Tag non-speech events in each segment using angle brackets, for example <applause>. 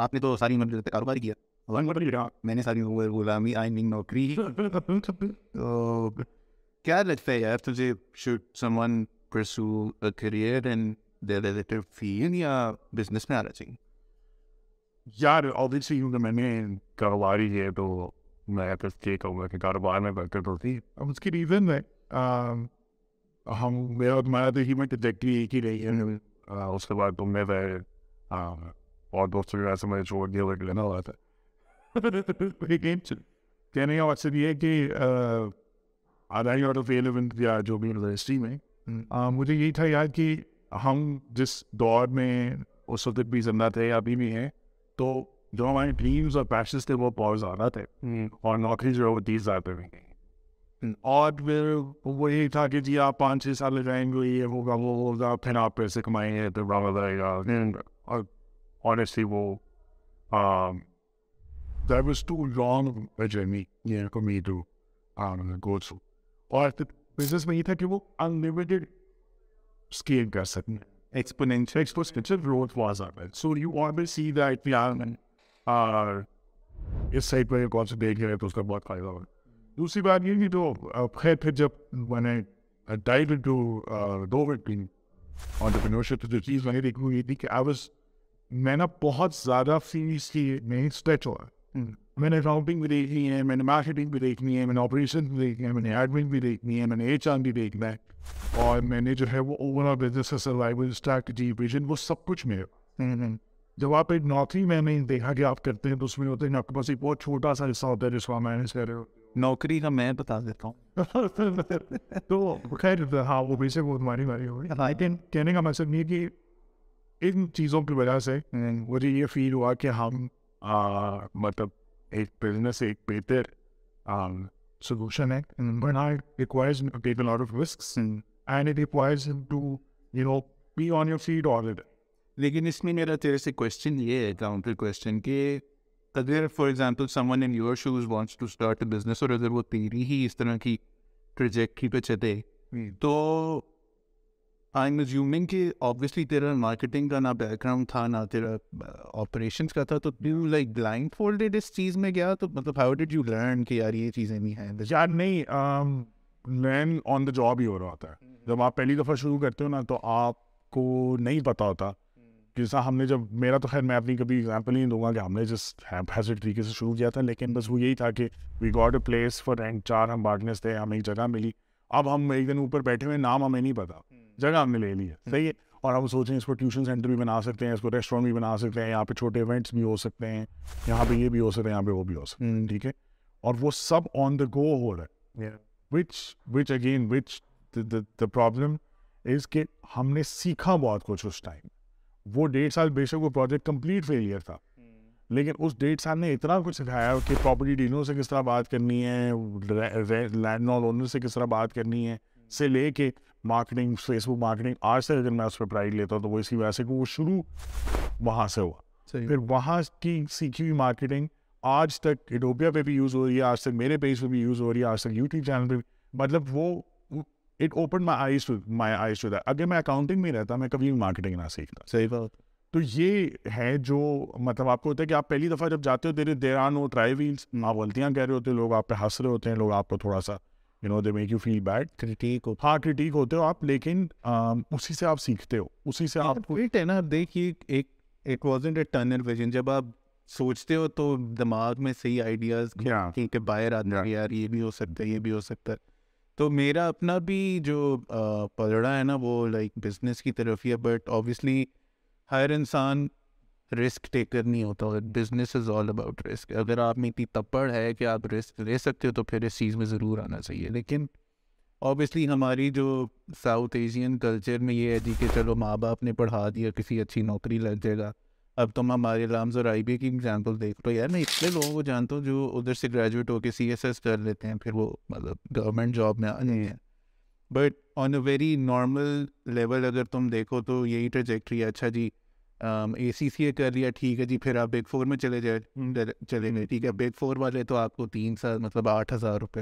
آپ نے تو ساری عمر کاروبار کیا۔ میں نے ساری عمر غلامی آئین نوکری۔ تو کیا لگتا ہے یار تجھے should someone pursue career and relative field یا بزنس میں آنا چاہیے؟ یار اوبیسلی کیونکہ میں نے کاروباری ہے تو میں یہ کہوں گا کہ کاروبار میں برکت ہوتی ہے اب اس کی ریزن ہے ہم میرا تمہارا تو ہی میں ٹریجیکٹری ایک ہی رہی ہے۔ اس کے بعد تم نے اور دوستوں کے ویسے میں چھوڑ دیا لینا ہوا تھا لیکن کہنے کا مقصد یہ ہے کہ آدھائی آؤٹ آف ایلیونتھ یا جو بھی یونیورسٹی میں مجھے یہی تھا یار کہ ہم جس دور میں اس وقت بھی زندہ تھے ابھی بھی ہیں تو جو ہمارے ڈریمس اور پیشنس تھے وہ بہت زیادہ تھے اور نوکری جو ہے وہ تیس زیادہ میں گئی اور پھر وہ یہی تھا کہ جی آپ پانچ چھ سال جائیں گے یہ ہوگا وہ ہوگا پھر آپ پیسے کمائیں گے تو بڑا مزہ آئے گا اور honestly, well, um, that honestly وہ that was too long journey for me to go through اور بزنس میں یہ تھا کہ وہ انلمیٹیڈ اسکیل کر سکیں exponential growth was are so you always see that we are us side پہ کون سے دیکھ رہے تو اس کا بہت فائدہ ہوگا دوسری بات یہ کہ تو خیر پھر جب میں نے ڈائٹ ٹو دو ویٹ بین آنٹرپرینورشپ جو چیز میں نے دیکھی ہوئی تھی کہ آئی واز میں نا بہت زیادہ فیس کی میں اسٹریچ ہوا۔ میں نے اکاؤنٹنگ بھی دیکھنی ہے میں نے مارکیٹنگ بھی دیکھنی ہے میں نے آپریشن بھی دیکھنی ہے میں نے ایڈمن بھی دیکھنی ہے میں نے ایچ آر بھی دیکھنا ہے۔ اور میں نے جو ہے وہ overall business survival strategy vision وہ سب کچھ میرے جب آپ ایک نوکری میں نے دیکھا کہ آپ کرتے ہیں تو اس میں ہوتے ہیں آپ کے پاس ایک بہت چھوٹا سا حصہ ہوتا ہے جس کو آپ مینیج کر رہے ہو۔ نوکری کا میں بتا دیتا ہوں۔ <laughs> تو خیر ہاں وہ بیسک وہ تمہاری باری ہوگی۔ کہنے کا مقصد یہ کہ ان چیزوں کی وجہ سے مجھے یہ فیل ہوا کہ ہم مطلب ایک بزنس ایک بہتر سولوشن ہے۔ But I requires take lot of risks and it requires to you know be on your feet all لیکن اس میں میرا تیرے سے کوشچن یہ ہے کاؤنٹر کوشچن کہ اگر for example someone in your shows wants to start a business اور اگر وہ تیری ہی اس طرح کی پروجیکٹری پہ چلے تو آئی ایم ازیومنگ کہ آبویسلی تیرا مارکیٹنگ کا نہ بیک گراؤنڈ تھا نہ تیرا آپریشنس کا تھا تو یو لائک بلائنڈ فولڈیڈ اس چیز میں گیا تو مطلب ہاؤ ڈیڈ یو لرن کہ یار یہ چیزیں بھی ہیں یار نہیں لرن آن دا جاب ہی ہو رہا ہوتا ہے جب آپ پہلی دفعہ شروع کرتے ہو نا تو آپ کو نہیں پتا ہوتا جیسا ہم نے جب میرا تو خیر میں اپنی کبھی ایگزامپل نہیں دوں گا کہ ہم نے جس ہیپیسٹ طریقے سے شروع کیا تھا لیکن بس وہ یہی تھا کہ we got a place for rank چار ہم پارٹنرس تھے ہمیں ایک جگہ ملی اب ہم ایک دن اوپر بیٹھے ہوئے نام ہمیں نہیں پتا جگہ ہم نے لے لی ہے صحیح ہے۔ اور ہم سوچیں اس کو ٹیوشن سینٹر بھی بنا سکتے ہیں اس کو ریسٹورینٹ بھی بنا سکتے ہیں یہاں پہ چھوٹے ایونٹس بھی ہو سکتے ہیں یہاں پہ یہ بھی ہو سکتے ہیں یہاں پہ وہ بھی ہو سکتے ہیں ٹھیک ہے۔ اور وہ سب آن دا گو ہو رہا ہے۔ وچ which again which the problem is کہ ہم نے سیکھا بہت کچھ اس ٹائم وہ ڈیڑھ سال بے شک وہ پروجیکٹ کمپلیٹ فیلئر تھا۔ لیکن اس ڈیڑھ سال نے اتنا کچھ سکھایا کہ پراپرٹی ڈیلروں سے کس طرح بات کرنی ہے لینڈ نال اونر سے کس طرح بات کرنی ہے سے لے کے مارکیٹنگ فیس بک مارکیٹنگ آج سے اگر میں اس پہ پرائز لیتا ہوں تو وہ اسی وجہ سے کہ وہ شروع وہاں سے ہوا۔ پھر وہاں کی سیکھی ہوئی مارکیٹنگ آج تک ایڈوپیا پہ بھی یوز ہو رہی ہے آج تک میرے پیج پہ بھی یوز ہو رہی ہے آج تک یوٹیوب چینل پہ بھی۔ مطلب وہ it open my eyes to my eyes to that اگر میں اکاؤنٹنگ میں رہتا میں کبھی بھی مارکیٹنگ نہ سیکھتا۔ صحیح بات۔ تو یہ ہے جو مطلب آپ کو ہوتا ہے کہ آپ پہلی دفعہ جب جاتے ہو دیر دیر آن ہو ٹرائی ویلس آپ غلطیاں کہہ رہے ہوتے ہیں لوگ آپ پہ ہنس رہے ہوتے ہیں لوگ آپ کو تھوڑا سا you know they make you feel bad critic ہو ہاں کریٹیک ہوتے ہو آپ لیکن اسی سے آپ سیکھتے ہو اسی سے آپ کو ہے نا دیکھیے ایک it wasn't a tunnel vision جب آپ سوچتے ہو تو دماغ میں صحیح آئیڈیاز کہ باہر آتے ہیں یار یہ بھی ہو سکتا ہے یہ بھی ہو سکتا ہے تو میرا اپنا بھی جو پلڑا ہے نا وہ لائک بزنس کی طرف ہی ہے بٹ اوبیسلی ہر انسان رسک ٹیکر نہیں ہوتا business is all about risk اگر آپ میں اتنی تپڑ ہے کہ آپ رسک لے سکتے ہو تو پھر اس چیز میں ضرور آنا چاہیے. لیکن اوبیسلی ہماری جو ساؤتھ ایشین کلچر میں یہ ہے جی کہ چلو ماں باپ نے پڑھا دیا، کسی اچھی نوکری لگ جائے گا. اب تم ہمارے لامز اور آئی بی کی ایگزامپل دیکھ لو یار، میں اتنے لوگوں کو جانتا ہوں جو ادھر سے گریجویٹ ہو کے سی ایس ایس کر لیتے ہیں، پھر وہ مطلب گورنمنٹ جاب میں آ گئے ہیں. But on a very normal level اگر تم دیکھو تو یہی ٹریجیکٹری ہے. اچھا جی اے سی سی اے کر لیا ٹھیک ہے جی پھر آپ بگ فور میں چلے جائے چلیں گے ٹھیک ہے۔ بگ فور والے تو آپ کو تین سال مطلب آٹھ ہزار روپے۔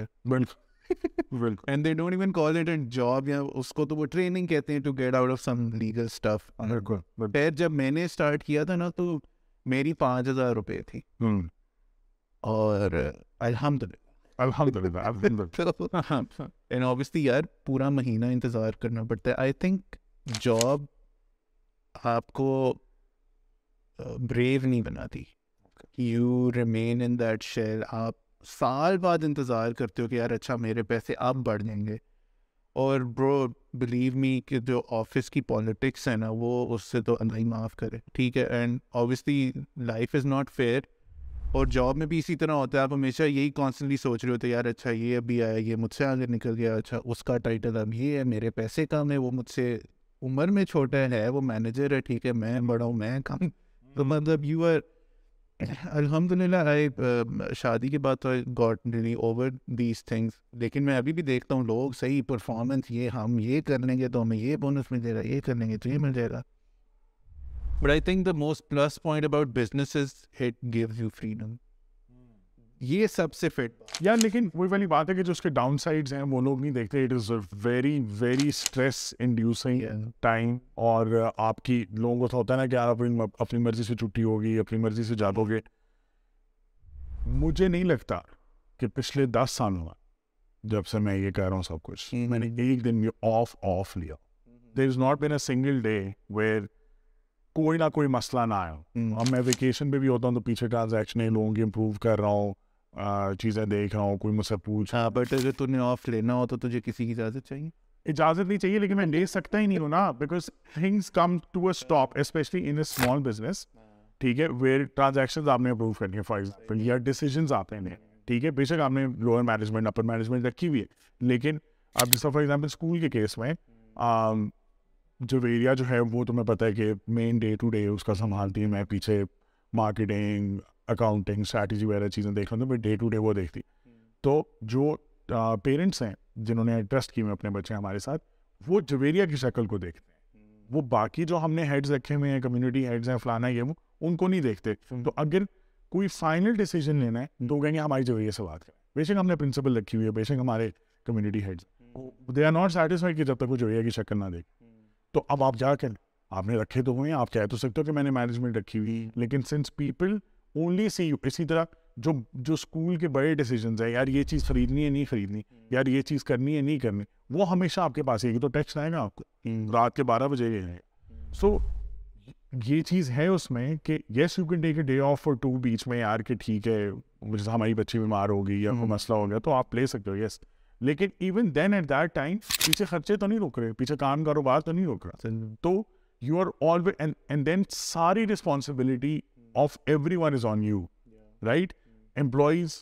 And they don't even call it and job یا اس کو تو وہ ٹریننگ کہتے ہیں to get out of some legal stuff پھر جب میں نے اسٹارٹ کیا تھا نا تو میری پانچ ہزار روپے تھی۔ اور الحمد للہ الحمد للہ اوبیسلی <laughs> یار پورا مہینہ انتظار کرنا پڑتا ہے۔ آئی تھنک جاب آپ کو بریو نہیں بناتی you remain in that share آپ سال بعد انتظار کرتے ہو کہ یار اچھا میرے پیسے اب بڑھ جائیں گے. اور برو بلیو می کہ جو آفس کی پالیٹکس ہے نا وہ اس سے تو اللہ ہی معاف کرے. ٹھیک ہے? And obviously life is not fair اور جاب میں بھی اسی طرح ہوتا ہے. آپ ہمیشہ یہی کانسٹنٹلی سوچ رہے ہوتے یار اچھا یہ ابھی آیا یہ مجھ سے آگے نکل گیا اچھا اس کا ٹائٹل اب یہ ہے میرے پیسے کم ہے وہ مجھ سے عمر میں چھوٹا ہے وہ مینیجر ہے ٹھیک ہے میں بڑا ہوں میں کم تو مطلب یو آر الحمد للہ آئی شادی کے بعد تو got really over these things لیکن میں ابھی بھی دیکھتا ہوں، لوگ صحیح پرفارمنس یہ ہم یہ کر لیں گے تو ہمیں یہ بونس مل جائے گا، یہ کر لیں گے تو یہ مل جائے گا۔ But I think the most plus point about business is it gives you freedom یہ سب سے فٹ یا لیکن وہی والی بات ہے کہ جو اس کے ڈاؤن سائڈس ہیں وہ لوگ نہیں دیکھتے. It is very very stress inducing time اور آپ کی لوگوں کو ہوتا ہے نا کہ آپ اپنی اپنی مرضی سے چھٹی ہوگی اپنی مرضی سے جاگو گے. مجھے نہیں لگتا کہ پچھلے دس سالوں میں جب سے میں یہ کہہ رہا ہوں سب کچھ. میں نے ایک دن یہ آف آف لیا. There is not been a single day where کوئی نہ کوئی مسئلہ نہ آیا. اب میں ویکیشن پہ بھی ہوتا ہوں تو پیچھے ٹرانزیکشن لوگوں کی امپروو کر رہا ہوں. چیزیں دیکھ رہا ہوں کوئی مجھ سے پوچھ ہاں بٹ اگر تم نے آف لینا ہو تو تجھے کسی کی اجازت چاہیے؟ اجازت نہیں چاہیے لیکن میں لے سکتا ہی نہیں ہوں نا because things come to a stop especially in a small business ٹھیک ہے ویئر ٹرانزیکشن آپ نے اپروو کرنی ہے فار ایگزامپل یا ڈیسیجنس آتے ہیں ٹھیک ہے بے شک آپ نے لوئر مینجمنٹ اپر مینجمنٹ رکھی ہوئی ہے۔ لیکن اب جیسا فار ایگزامپل اسکول کے کیس میں جو ایریا جو ہے وہ تمہیں پتہ ہے کہ مین ڈے ٹو ڈے اس کا سنبھالتی ہے میں پیچھے مارکیٹنگ اکاؤنٹنگ اسٹریٹجی وغیرہ چیزیں دیکھ رہا ہوں ڈے ٹو ڈے وہ دیکھتی تو جو پیرنٹس ہیں جنہوں نے ٹرسٹ کی ہوئے اپنے بچے ہمارے ساتھ وہ جویریا کی شکل کو دیکھتے ہیں۔ وہ باقی جو ہم نے ہیڈز رکھے ہوئے ہیں کمیونٹی ہیڈز ہیں فلانا یہ وہ ان کو نہیں دیکھتے۔ تو اگر کوئی فائنل ڈیسیجن لینا ہے تو کہیں گے ہماری جویریا سے بات کریں۔ بے شک ہم نے پرنسپل رکھی ہوئی ہے بے شک ہمارے community heads they are not satisfied کہ جب تک وہ جویریا کی شکل نہ دیکھ تو اب آپ جا کر آپ نے رکھے تو ہوئے ہیں آپ کہہ تو سکتے ہو کہ میں نے مینجمنٹ رکھی ہوئی لیکن since people only see you اسی طرح جو جو اسکول کے بڑے ڈیسیجنس ہیں یار یہ چیز خریدنی ہے نہیں خریدنی یار یہ چیز کرنی ہے نہیں کرنی وہ ہمیشہ آپ کے پاس ہے تو ٹیکسٹ آئے گا آپ کو رات کے بارہ بجے یہ ہے سو یہ چیز ہے اس میں کہ yes you can take a day off for two بیچ میں یار کہ ٹھیک ہے جیسے ہماری بچی بیمار ہوگی یا کوئی مسئلہ ہو گیا تو آپ لے سکتے ہو یس لیکن even then at that time پیچھے خرچے تو نہیں روک رہے پیچھے کام کاروبار تو نہیں روک رہا تو you are always and then ساری responsibility of everyone is on you right employees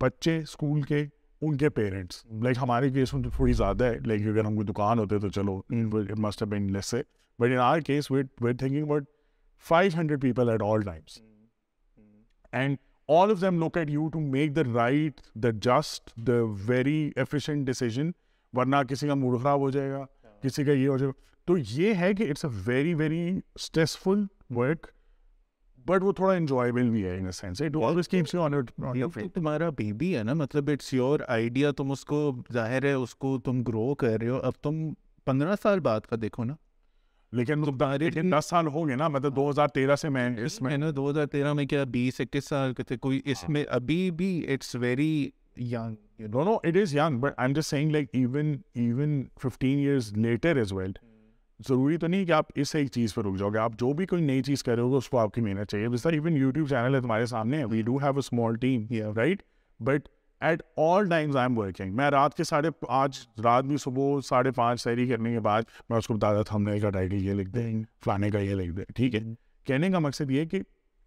بچے اسکول کے ان کے پیرنٹس لائک ہمارے کیس میں تو تھوڑی زیادہ ہے. لائک اگر ہم کوئی دکان ہوتے تو چلو مسٹ بین لیس سے but in our case wait wait thinking about five hundred people at all times and all of them look at you to make the right the just the very efficient decision ورنہ کسی کا mood خراب ہو جائے گا کسی کا یہ ہو جائے گا تو یہ ہے کہ it's a very very stressful work but وہ تھوڑا انجوائبل بھی ہے in sense it always keeps you on تمہارا بیبی ہے نا مطلب اٹس یور آئیڈیا تم اس کو ظاہر ہے اس کو تم گرو کر رہے ہو۔ اب تم پندرہ سال بعد کا دیکھو نا۔ لیکن دس سال ہو گئے نا مطلب دو ہزار تیرہ سے میں اس میں نا دو ہزار تیرہ میں کیا بیس اکیس سال کے تھے۔ کوئی اس میں ابھی بھی it's very young no no it is young but I am just seeing like even even fifteen years later as well ضروری تو نہیں کہ آپ اس ایک چیز پہ رک جاؤ گے آپ جو بھی کوئی نئی چیز کر رہے ہو اس کو آپ کی محنت چاہیے۔ جس طرح ایون یوٹیوب چینل ہے تمہارے سامنے؟ We do have a small team right but at all times I am working میں رات کے ساڑھے آج رات بھی صبح ساڑھے پانچ سیری کرنے کے بعد میں اس کو بتا تھا ہم نے کا ٹائٹل یہ لکھ دیں فلانے کا یہ لکھ دیں ٹھیک ہے؟ کہنے کا مقصد یہ کہ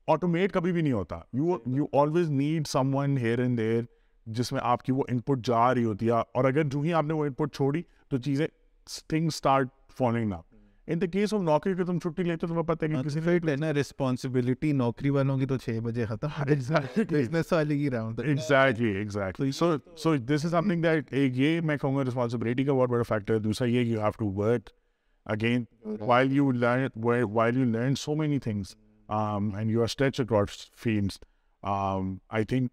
آٹومیٹ کبھی بھی نہیں ہوتا۔ You you always need someone here and there جس میں آپ کی وہ ان پٹ جا رہی ہوتی ہے۔ اور اگر جو ہی آپ نے وہ ان پٹ چھوڑی تو چیزیں تھنگ اسٹارٹ فالوئنگ نا ان دا کیس آف نوکری کے تم چھٹی لیتے تمہیں پتہ ہے کسی فیٹ لینا رسپانسبلٹی نوکری والوں کی تو چھ بجے ختم بزنس والے کی round exactly exactly so so this is something that ایک یہ میں کہوں گا رسپانسبلٹی کا بہت بڑا فیکٹر ہے دوسرا یہ you have to work again while you learn while you learn so many things and you are stretch across fields I think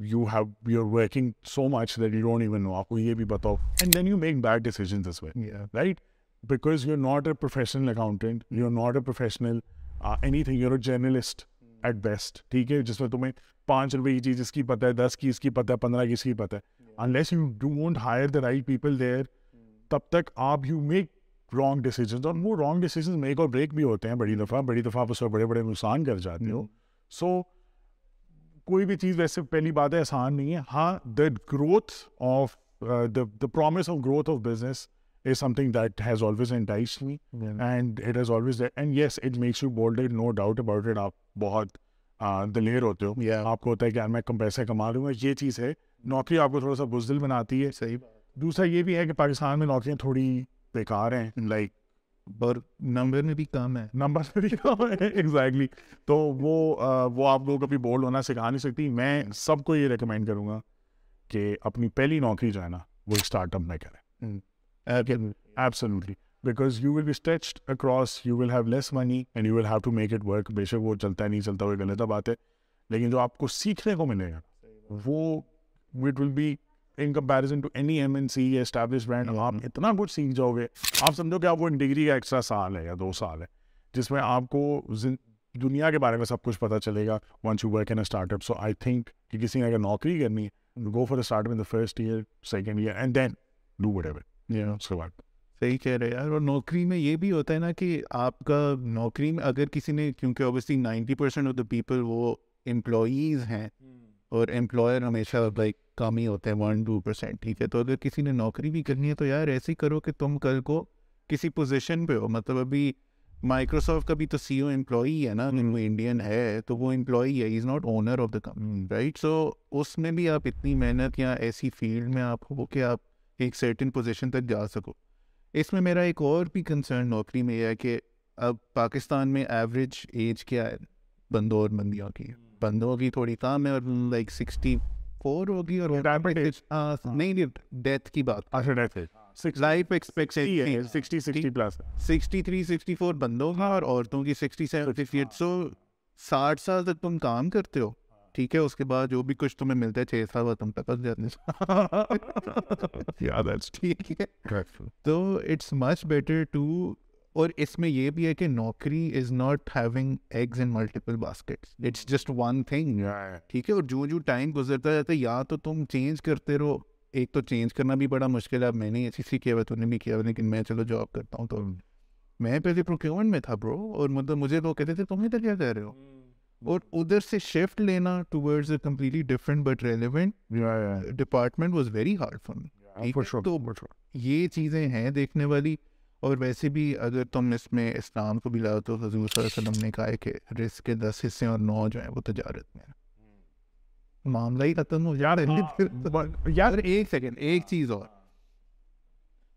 you have you are working so much that you don't even know آپ کو یہ بھی بتاؤ and then you make bad decisions us way right because you are not a professional accountant you are not a professional anything you are a journalist at best ٹھیک ہے جس میں تمہیں پانچ روپے کی چیز اس کی پتہ ہے دس کی اس کی پتہ ہے پندرہ کی اس کی پتہ ہے unless you don't hire the right people there تب تک آپ یو میک رانگ ڈیسیجنس اور وہ رانگ ڈیسیجنس میک اور بریک بھی ہوتے ہیں بڑی دفعہ بڑی دفعہ آپ اس میں بڑے بڑے نقصان کر جاتے ہو سو کوئی بھی چیز ویسے پہلی بات ہے آسان نہیں ہے ہاں the growth of the promise of growth of business is something that has always entice me and it has always and yes it makes you bold no doubt about it آپ بہت دلیر ہوتے ہو. آپ کو ہوتا ہے کہ یار میں کم پیسے کما لوں گا یہ چیز ہے نوکری آپ کو تھوڑا سا بزدل بناتی ہے. صحیح دوسرا یہ بھی ہے کہ پاکستان میں نوکریاں تھوڑی بیکار ہیں. لائک اور نمبر میں بھی کم ہے. نمبر میں بھی کم ہے. ایگزیکٹلی تو وہ وہ آپ لوگ کبھی بولڈ ہونا سکھا نہیں سکتی. میں سب کو یہ ریکمینڈ کروں گا کہ اپنی پہلی نوکری جو ہے نا وہ اسٹارٹ اپ میں کریں. Absolutely because you will be stretched across you will have less money and you will have to make it work بے شک وہ چلتا ہے نہیں چلتا وہ غلط بات ہے لیکن جو آپ کو سیکھنے کو ملے گا وہ what will be in comparison to any M N C یا اسٹیبلش برانڈ آپ اتنا کچھ سیکھ جاؤ گے آپ سمجھو کہ آپ وہ ڈگری کا ایکسٹرا سال ہے یا دو سال ہے جس میں آپ کو دنیا کے بارے میں سب کچھ پتہ چلے گا once you work in start up so I think کہ کسی نے اگر نوکری کرنی ہے go for start in the first year second year and then do whatever صحیح کہہ رہے یار اور نوکری میں یہ بھی ہوتا ہے نا کہ آپ کا نوکری میں اگر کسی نے کیونکہ obviously ninety percent of the people وہ امپلائیز ہیں اور امپلائر ہمیشہ لائک کم ہی ہوتے ہیں ون ٹو پرسینٹ ٹھیک ہے تو اگر کسی نے نوکری بھی کرنی ہے تو یار ایسے ہی کرو کہ تم کل کو کسی پوزیشن پہ ہو مطلب ابھی مائکروسافٹ کا بھی تو سی او امپلائی ہے نا وہ انڈین ہے تو وہ امپلائی ہے is not owner of the company right so اس میں بھی آپ اتنی محنت یا ایسی فیلڈ میں آپ ہو کہ آپ ایک سرٹن پوزیشن تک جا سکو۔ اس میں میرا ایک اور بھی کنسرن نوکری میں یہ ہے کہ اب پاکستان میں ایوریج ایج کیا ہے؟ بندوں اور بندیوں کی۔ بندوں کی تھوڑی کام ہے اور لائک سکسٹی فور ہوگی اور نہیں ڈیتھ کی بات۔ Life sixty three sixty four بندوں کا اور عورتوں کی سکسٹی سیون سو ساٹھ سال تک تم کام کرتے ہو۔ ٹھیک ہے اس کے بعد جو بھی کچھ تمہیں ملتا ہے چھ سال بعد تم تک جاتے <laughs> <laughs> تو اٹس مچ بیٹر ٹو اور اس میں یہ بھی ہے کہ نوکری is not having eggs in multiple basket it's just one thing ٹھیک ہے اور جو جو ٹائم گزرتا جاتا ہے یا تو تم چینج کرتے رہو۔ ایک تو چینج کرنا بھی بڑا مشکل ہے میں نے ایسی سی کیا ہوا تو نے بھی کیا ہوا لیکن میں چلو جاب کرتا ہوں تو۔ میں پہلے پروکیورمنٹ میں تھا برو اور مطلب مجھے لوگ کہتے تھے تم ادھر کیا کہہ رہے ہو۔ اور ادھر سے شفٹ لینا towards a completely different but relevant department was very hard for me تو یہ چیزیں ہیں دیکھنے والی اور ویسے بھی اگر تم اس میں اسلام کو بھی لاؤ تو حضور صلی اللہ علیہ وسلم نے کہا ہے کہ رزق کے دس حصے اور نو جو ہیں وہ تجارت میں معاملہ ہی ختم ہو یار یار ایک سیکنڈ ایک چیز اور۔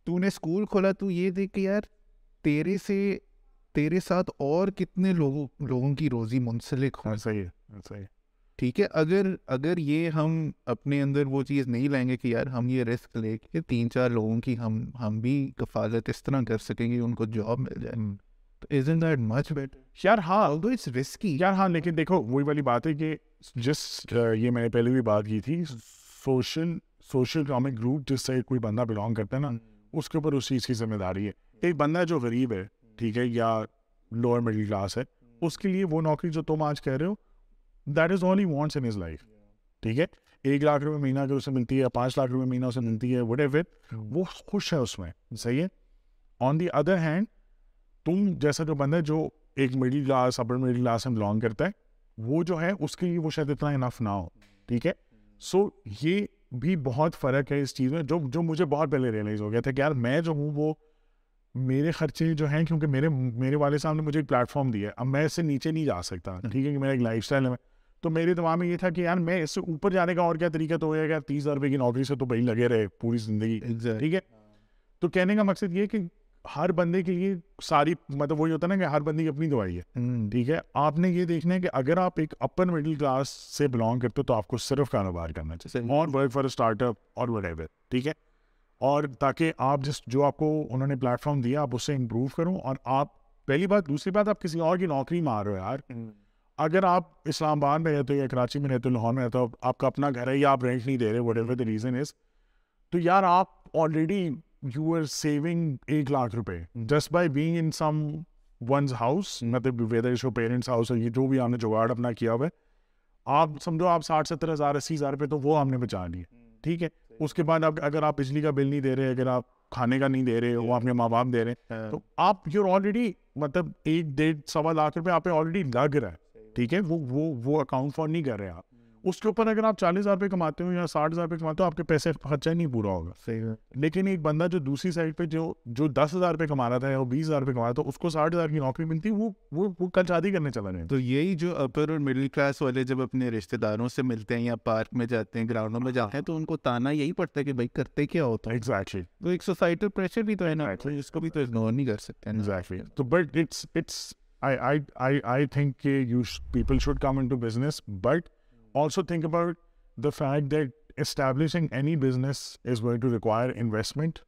تو نے اسکول کھولا تو یہ دیکھ کہ یار تیرے سے تیرے ساتھ اور کتنے لوگوں لوگوں کی روزی منسلک ہو صحیح ہے صحیح ٹھیک ہے اگر اگر یہ ہم اپنے اندر وہ چیز نہیں لائیں گے کہ یار ہم یہ رسک لے کے تین چار لوگوں کی ہم ہم بھی کفالت اس طرح کر سکیں گے ان کو جاب مل جائے۔ تو ازن دیٹ مچ بیٹر یار ہاں اٹس رسکی یار ہاں لیکن دیکھو وہی والی بات ہے کہ جس یہ میں نے پہلے بھی بات کی تھی سوشل سوشل اکنامک گروپ جس سے کوئی بندہ بلانگ کرتا ہے نا اس کے اوپر اس چیز کی ذمہ داری ہے۔ ایک بندہ جو غریب ہے ٹھیک ہے، یا لوور مڈل کلاس ہے، اس کے لیے وہ نوکری جو تم آج کہہ رہے ہو that is all he wants in his life ٹھیک ہے؟ ایک لاکھ روپے مہینہ اگر اسے ملتی ہے، پانچ لاکھ روپے مہینہ اسے ملتی ہے وٹ ایور وہ خوش ہے اس میں، صحیح ہے؟ آن دی ادر ہینڈ تم جیسا جو بندہ جو ایک middle class upper middle class میں بلانگ کرتا ہے، وہ جو ہے، اس کے لیے وہ شاید اتنا انف نہ ہو، ٹھیک ہے؟ سو یہ بھی بہت فرق ہے اس چیز میں، جو جو مجھے بہت پہلے ریئلائز ہو گیا تھا کہ یار میں جو ہوں، وہ میرے خرچے جو ہیں کیونکہ میرے میرے والد صاحب نے مجھے ایک پلیٹ فارم دیا اب میں اس سے نیچے نہیں جا سکتا ٹھیک ہے کہ میرا ایک لائف اسٹائل ہے۔ تو میرے دماغ میں یہ تھا کہ یار میں اس سے اوپر جانے کا اور کیا طریقہ تو ہوئے گا تیس ہزار روپئے کی نوکری سے تو بھائی لگے رہے پوری زندگی ٹھیک ہے؟ تو کہنے کا مقصد یہ کہ ہر بندے کے لیے ساری مطلب وہی ہوتا ہے نا کہ ہر بندے کی اپنی دوائی ہے ٹھیک ہے؟ آپ نے یہ دیکھنا ہے کہ اگر آپ ایک اپر مڈل کلاس سے بلانگ کرتے ہو تو آپ کو صرف کاروبار کرنا چاہیے۔ اور ورک فار اسٹارٹ اپ اور وٹ ایور ٹھیک ہے؟ اور تاکہ آپ جس جو آپ کو انہوں نے پلیٹ فارم دیا آپ اس سے امپروو کروں اور آپ پہلی بات دوسری بات آپ کسی اور کی نوکری مار رہے ہو یار۔ اگر آپ اسلام آباد میں رہتے ہو یا کراچی میں رہتے ہو لاہور میں رہتے ہو آپ کا اپنا گھر ہے یا آپ رینٹ نہیں دے رہے whatever the reason is تو یار آپ آلریڈی یو آر سیونگ ایک لاکھ روپے۔ Just by being in someone's house مطلب ویدر پیرنٹس ہاؤس یہ جو بھی آپ نے جگاڑ اپنا کیا ہوا ہے آپ سمجھو آپ ساٹھ ستر ہزار اسی ہزار روپے تو وہ ہم نے بچا لیے۔ ٹھیک ہے؟ اس کے بعد اگر آپ بجلی کا بل نہیں دے رہے اگر آپ کھانے کا نہیں دے رہے وہ اپنے ماں باپ دے رہے ہیں تو آپ یور آلریڈی مطلب ایک ڈیڑھ سوا لاکھ روپے آپ آلریڈی لگ رہا ہے۔ ٹھیک ہے؟ وہ وہ وہ اکاؤنٹ فار نہیں کر رہے آپ۔ اس کے اوپر اگر آپ چالیس ہزار روپے کماتے ہو یا ساٹھ ہزار روپے کماتے ہو آپ کے پیسے خرچہ نہیں پورا ہوگا۔ صحیح لیکن ایک بندہ جو دوسری سائڈ پہ جو جو دس ہزار روپے کما رہا تھا یا وہ بیس ہزار روپے کما رہا تھا اس کو ساٹھ ہزار کی نوکری ملتی وہ وہ وہ کل شادی کرنے چلا رہے ہیں تو یہی جو اپر اور مڈل کلاس والے جب اپنے رشتے داروں سے ملتے ہیں یا پارک میں جاتے ہیں گراؤنڈوں میں جاتے ہیں تو ان کو تانا یہی پڑتا ہے کہ بھائی کرتے کیا ہوتا ہے ایگزیکٹلی تو ایک سوسائٹل پریشر بھی تو ہے نا۔ اس کو بھی تو اگنور نہیں کر سکتے ایگزیکٹلی تو but it's it's I I I think کہ you people should come into business but also think about the fact that establishing any business is going to require investment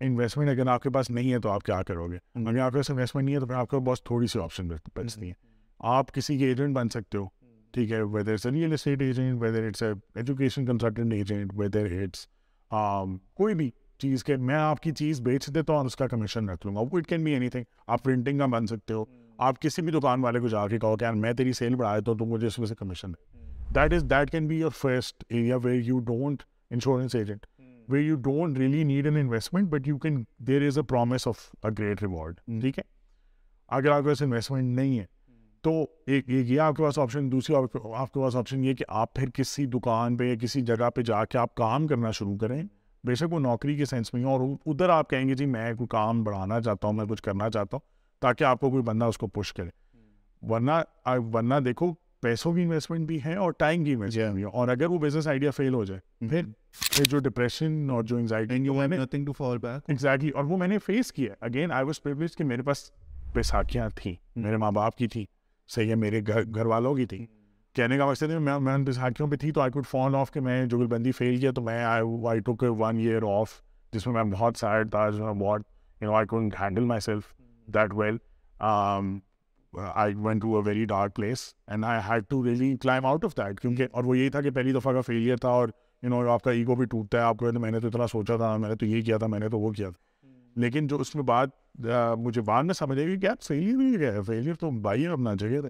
investment اگر آپ کے پاس نہیں ہے تو آپ کیا کرو گے اگر آپ کے پاس انویسٹمنٹ نہیں ہے تو پھر آپ کے پاس تھوڑی سی آپشن بچتی ہیں آپ کسی کے ایجنٹ بن سکتے ہو ٹھیک ہے whether it's a real estate agent whether it's a education consultant agent whether it's کوئی بھی چیز کے میں آپ کی چیز بیچ دیتا ہوں اور اس کا کمیشن رکھ لوں گا it can be anything آپ پرنٹنگ کا بن سکتے ہو آپ کسی بھی دکان والے کو جا کے کہو کہ یار میں تیری سیل بڑھا دیتا ہوں تو مجھے اس میں سے کمیشن ہے that is that can be your first area where you don't insurance agent where you don't really need an investment but you can there is a promise of a great reward ٹھیک ہے اگر آپ کے پاس investment نہیں ہے تو ایک یہ آپ کے پاس آپشن دوسری آپ کے پاس آپشن یہ کہ آپ پھر کسی دکان پہ یا کسی جگہ پہ جا کے آپ کام کرنا شروع کریں بے شک وہ نوکری کے سینس میں اور ادھر آپ کہیں گے جی میں کوئی کام بڑھانا چاہتا ہوں میں کچھ کرنا چاہتا ہوں تاکہ آپ کو کوئی بندہ اس کو پش کرے ورنہ ورنہ دیکھو پیسوں کی انویسٹمنٹ بھی ہے اور ٹائم کی انویسٹمنٹ بھی ہے اور اگر وہ بزنس آئیڈیا فیل ہو جائے پھر جو ڈپریشن اور جو انگزائٹی اور وہ میں نے فیس کیا اگین آئی واز پریولیج کہ میرے پاس بیساکھیاں تھیں میرے ماں باپ کی تھیں صحیح ہے میرے گھر گھر والوں کی تھیں۔ کہنے کا مقصد ہے میں میں بیساکھیوں پہ تھی تو آئی کوڈ فون آف کہ میں جگل بندی فیل کیا تو میں آئی ٹوک ون ایئر آف جس میں میں بہت سیڈ تھا what you know I can handle myself that well I went to a very dark place and I had to really climb out of that کیونکہ اور وہ یہی تھا کہ پہلی دفعہ کا فیلئر تھا اور یو نو آپ کا ایگو بھی ٹوٹتا ہے آپ کو میں نے تو اتنا سوچا تھا میں نے تو یہ کیا تھا میں نے تو وہ کیا تھا لیکن جو اس میں بعد مجھے بعد میں سمجھ آئی کہ کیا فیلئر بھی کیا ہے فیلئر تو بھائی اپنا جگہ تھے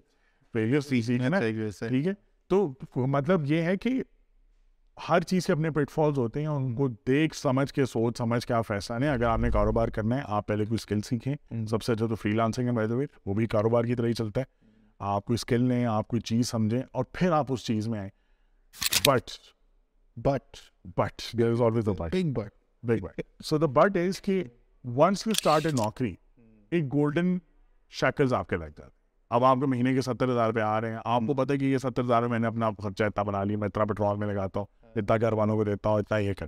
فیلئر ہے نا ٹھیک ہے تو مطلب یہ ہے کہ ہر چیز کے اپنے پلیٹ فالز ہوتے ہیں ان کو دیکھ سمجھ کے سوچ سمجھ کے آپ فیصلہ لیں اگر آپ نے کاروبار کرنا ہے آپ پہلے کوئی اسکل سیکھیں۔ سب سے اچھا تو فری لانسنگ ہے بائی دا وے وہ بھی کاروبار کی طرح ہی چلتا ہے۔ آپ کوئی اسکل لیں آپ کوئی چیز سمجھیں اور پھر آپ اس چیز میں آئیں۔ But but but there is always but big but so the but is کہ ونس یو اسٹارٹ اے نوکری ایک گولڈن شیکلز آپ کے لگ جاتے اب آپ کو مہینے کے ستر ہزار روپے آ رہے ہیں آپ کو پتہ ہے کہ یہ ستر ہزار میں نے اپنا خرچہ اتنا بنا لیا میں اتنا پیٹرول میں لگاتا ہوں اتنا گھر والوں کو دیتا ہوں اتنا یہ کر۔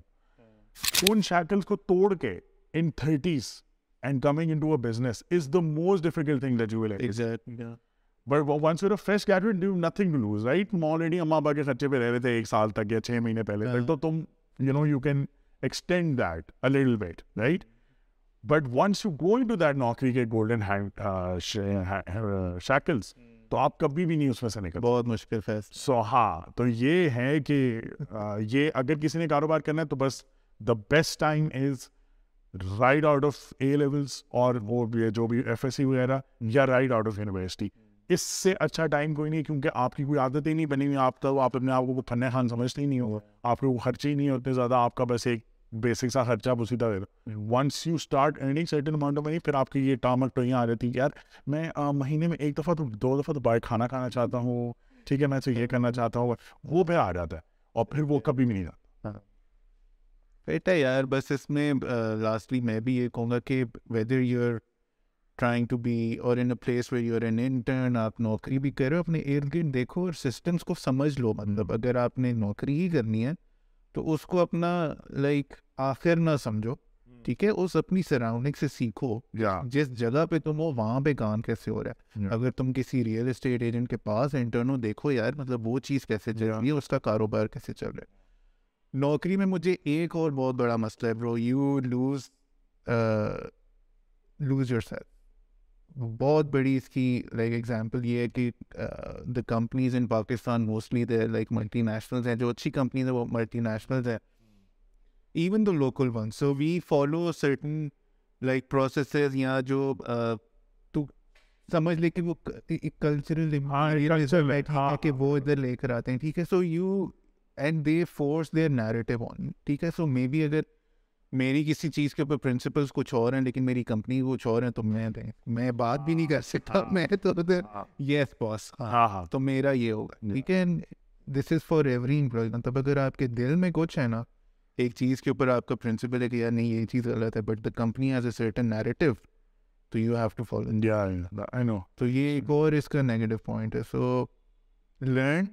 ان شیکلس کو توڑ کے in thirties and coming into a business is the most difficult thing that you will but once you're fresh graduate do nothing to lose right already اما ابا کے خرچے پہ رہ رہے تھے ایک سال تک یا چھ مہینے پہلے تک تو تم you know you can extend that a little bit right but once you go into that نوکری کے گولڈن شیکلس تو آپ کبھی بھی نہیں اس میں سے نکل بہت مشکل ہے سو ہاں تو یہ ہے کہ یہ اگر کسی نے کاروبار کرنا ہے تو بس the best time is ride out of A levels اور وہ جو بھی ایف ایس سی وغیرہ یا رائڈ آؤٹ آف یونیورسٹی اس سے اچھا ٹائم کوئی نہیں کیونکہ آپ کی کوئی عادت ہی نہیں بنی ہوئی۔ آپ تو آپ اپنے آپ کو فن خان سمجھتے ہی نہیں ہو۔ آپ کے وہ خرچے ہی نہیں ہوتے زیادہ۔ آپ کا بس ایک بیسک سا خرچہ اسی طرح دے دو۔ Once you start earning certain amount of money پھر آپ کی یہ ٹامک تو آ جاتی ہے یار میں مہینے میں ایک دفعہ تو دو دفعہ تو باہر کھانا کھانا چاہتا ہوں۔ ٹھیک ہے، میں سے یہ کرنا چاہتا ہوں۔ وہ پہ آ جاتا ہے اور پھر وہ کبھی بھی نہیں جاتا۔ ہاں۔ بیٹا یار، بس اس میں لاسٹلی میں بھی یہ کہوں گا کہ whether you are trying to be or in a place where you are an intern آپ نوکری بھی کر رہے ہو اپنے ارد گرد دیکھو اور سسٹمس کو سمجھ لو۔ مطلب اگر آپ نے نوکری ہی کرنی ہے تو اس کو اپنا لائک آخر نہ سمجھو ٹھیک ہے؟ اس اپنی سراؤنڈنگ سے سیکھو جس جگہ پہ تم ہو وہاں پہ کام کیسے ہو رہا ہے۔ اگر تم کسی ریئل اسٹیٹ ایجنٹ کے پاس انٹرنو دیکھو یار مطلب وہ چیز کیسے چل رہی ہے اس کا کاروبار کیسے چل رہا ہے۔ نوکری میں مجھے ایک اور بہت بڑا مسئلہ ہے bro you lose lose yourself بہت بڑی اس کی لائک ایگزامپل یہ ہے کہ the companies in Pakistan mostly they like multinationals ہیں. جو اچھی کمپنیز ہیں وہ ملٹی نیشنلز ہیں even the local one so we follow certain like processes یا جو تو سمجھ لے کہ وہ کلچرل ہاں کہ وہ ادھر لے کر آتے ہیں ٹھیک ہے؟ So you and they force their narrative on ٹھیک ہے؟ سو مے بی اگر میری کسی چیز کے اوپر پرنسپلس کچھ اور ہیں لیکن میری کمپنی کچھ اور ہیں تو میں دیں۔ میں بات بھی نہیں کر سکتا۔ میں تو یس باس ہاں۔ ہاں تو میرا یہ ہوگا۔ ٹھیک ہے this is for every employee مطلب اگر آپ کے دل میں کچھ ہے نا ایک چیز کے اوپر آپ کا پرنسپل ہے کہ یار نہیں یہ چیز غلط ہے but the company has a certain narrative تو you have to follow I know تو یہ ایک اور اس کا نیگیٹو پوائنٹ ہے۔ So learn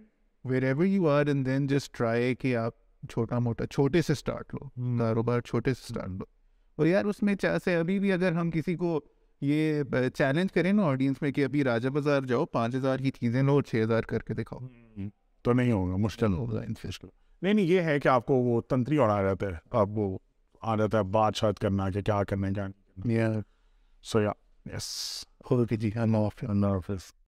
wherever you are and then just try کہ آپ چھوٹا موٹا چھوٹے سے اسٹارٹ لو کاروبار چھوٹے سے اسٹارٹ لو۔ اور یار اس میں سے ابھی بھی اگر ہم کسی کو یہ چیلنج کریں نا آڈینس میں کہ ابھی راجا بازار جاؤ پانچ ہزار کی چیزیں لو چھ ہزار کر کے دکھاؤ۔ تو نہیں ہوگا مشکل ہوگا نہیں نہیں یہ ہے کہ آپ کو وہ تنتری اور آ جاتا ہے۔ آپ وہ آ جاتا ہے بات شات کرنا کہ کیا کرنا کیا سو یا یس اوکے جی اللہ حافظ اللہ حافظ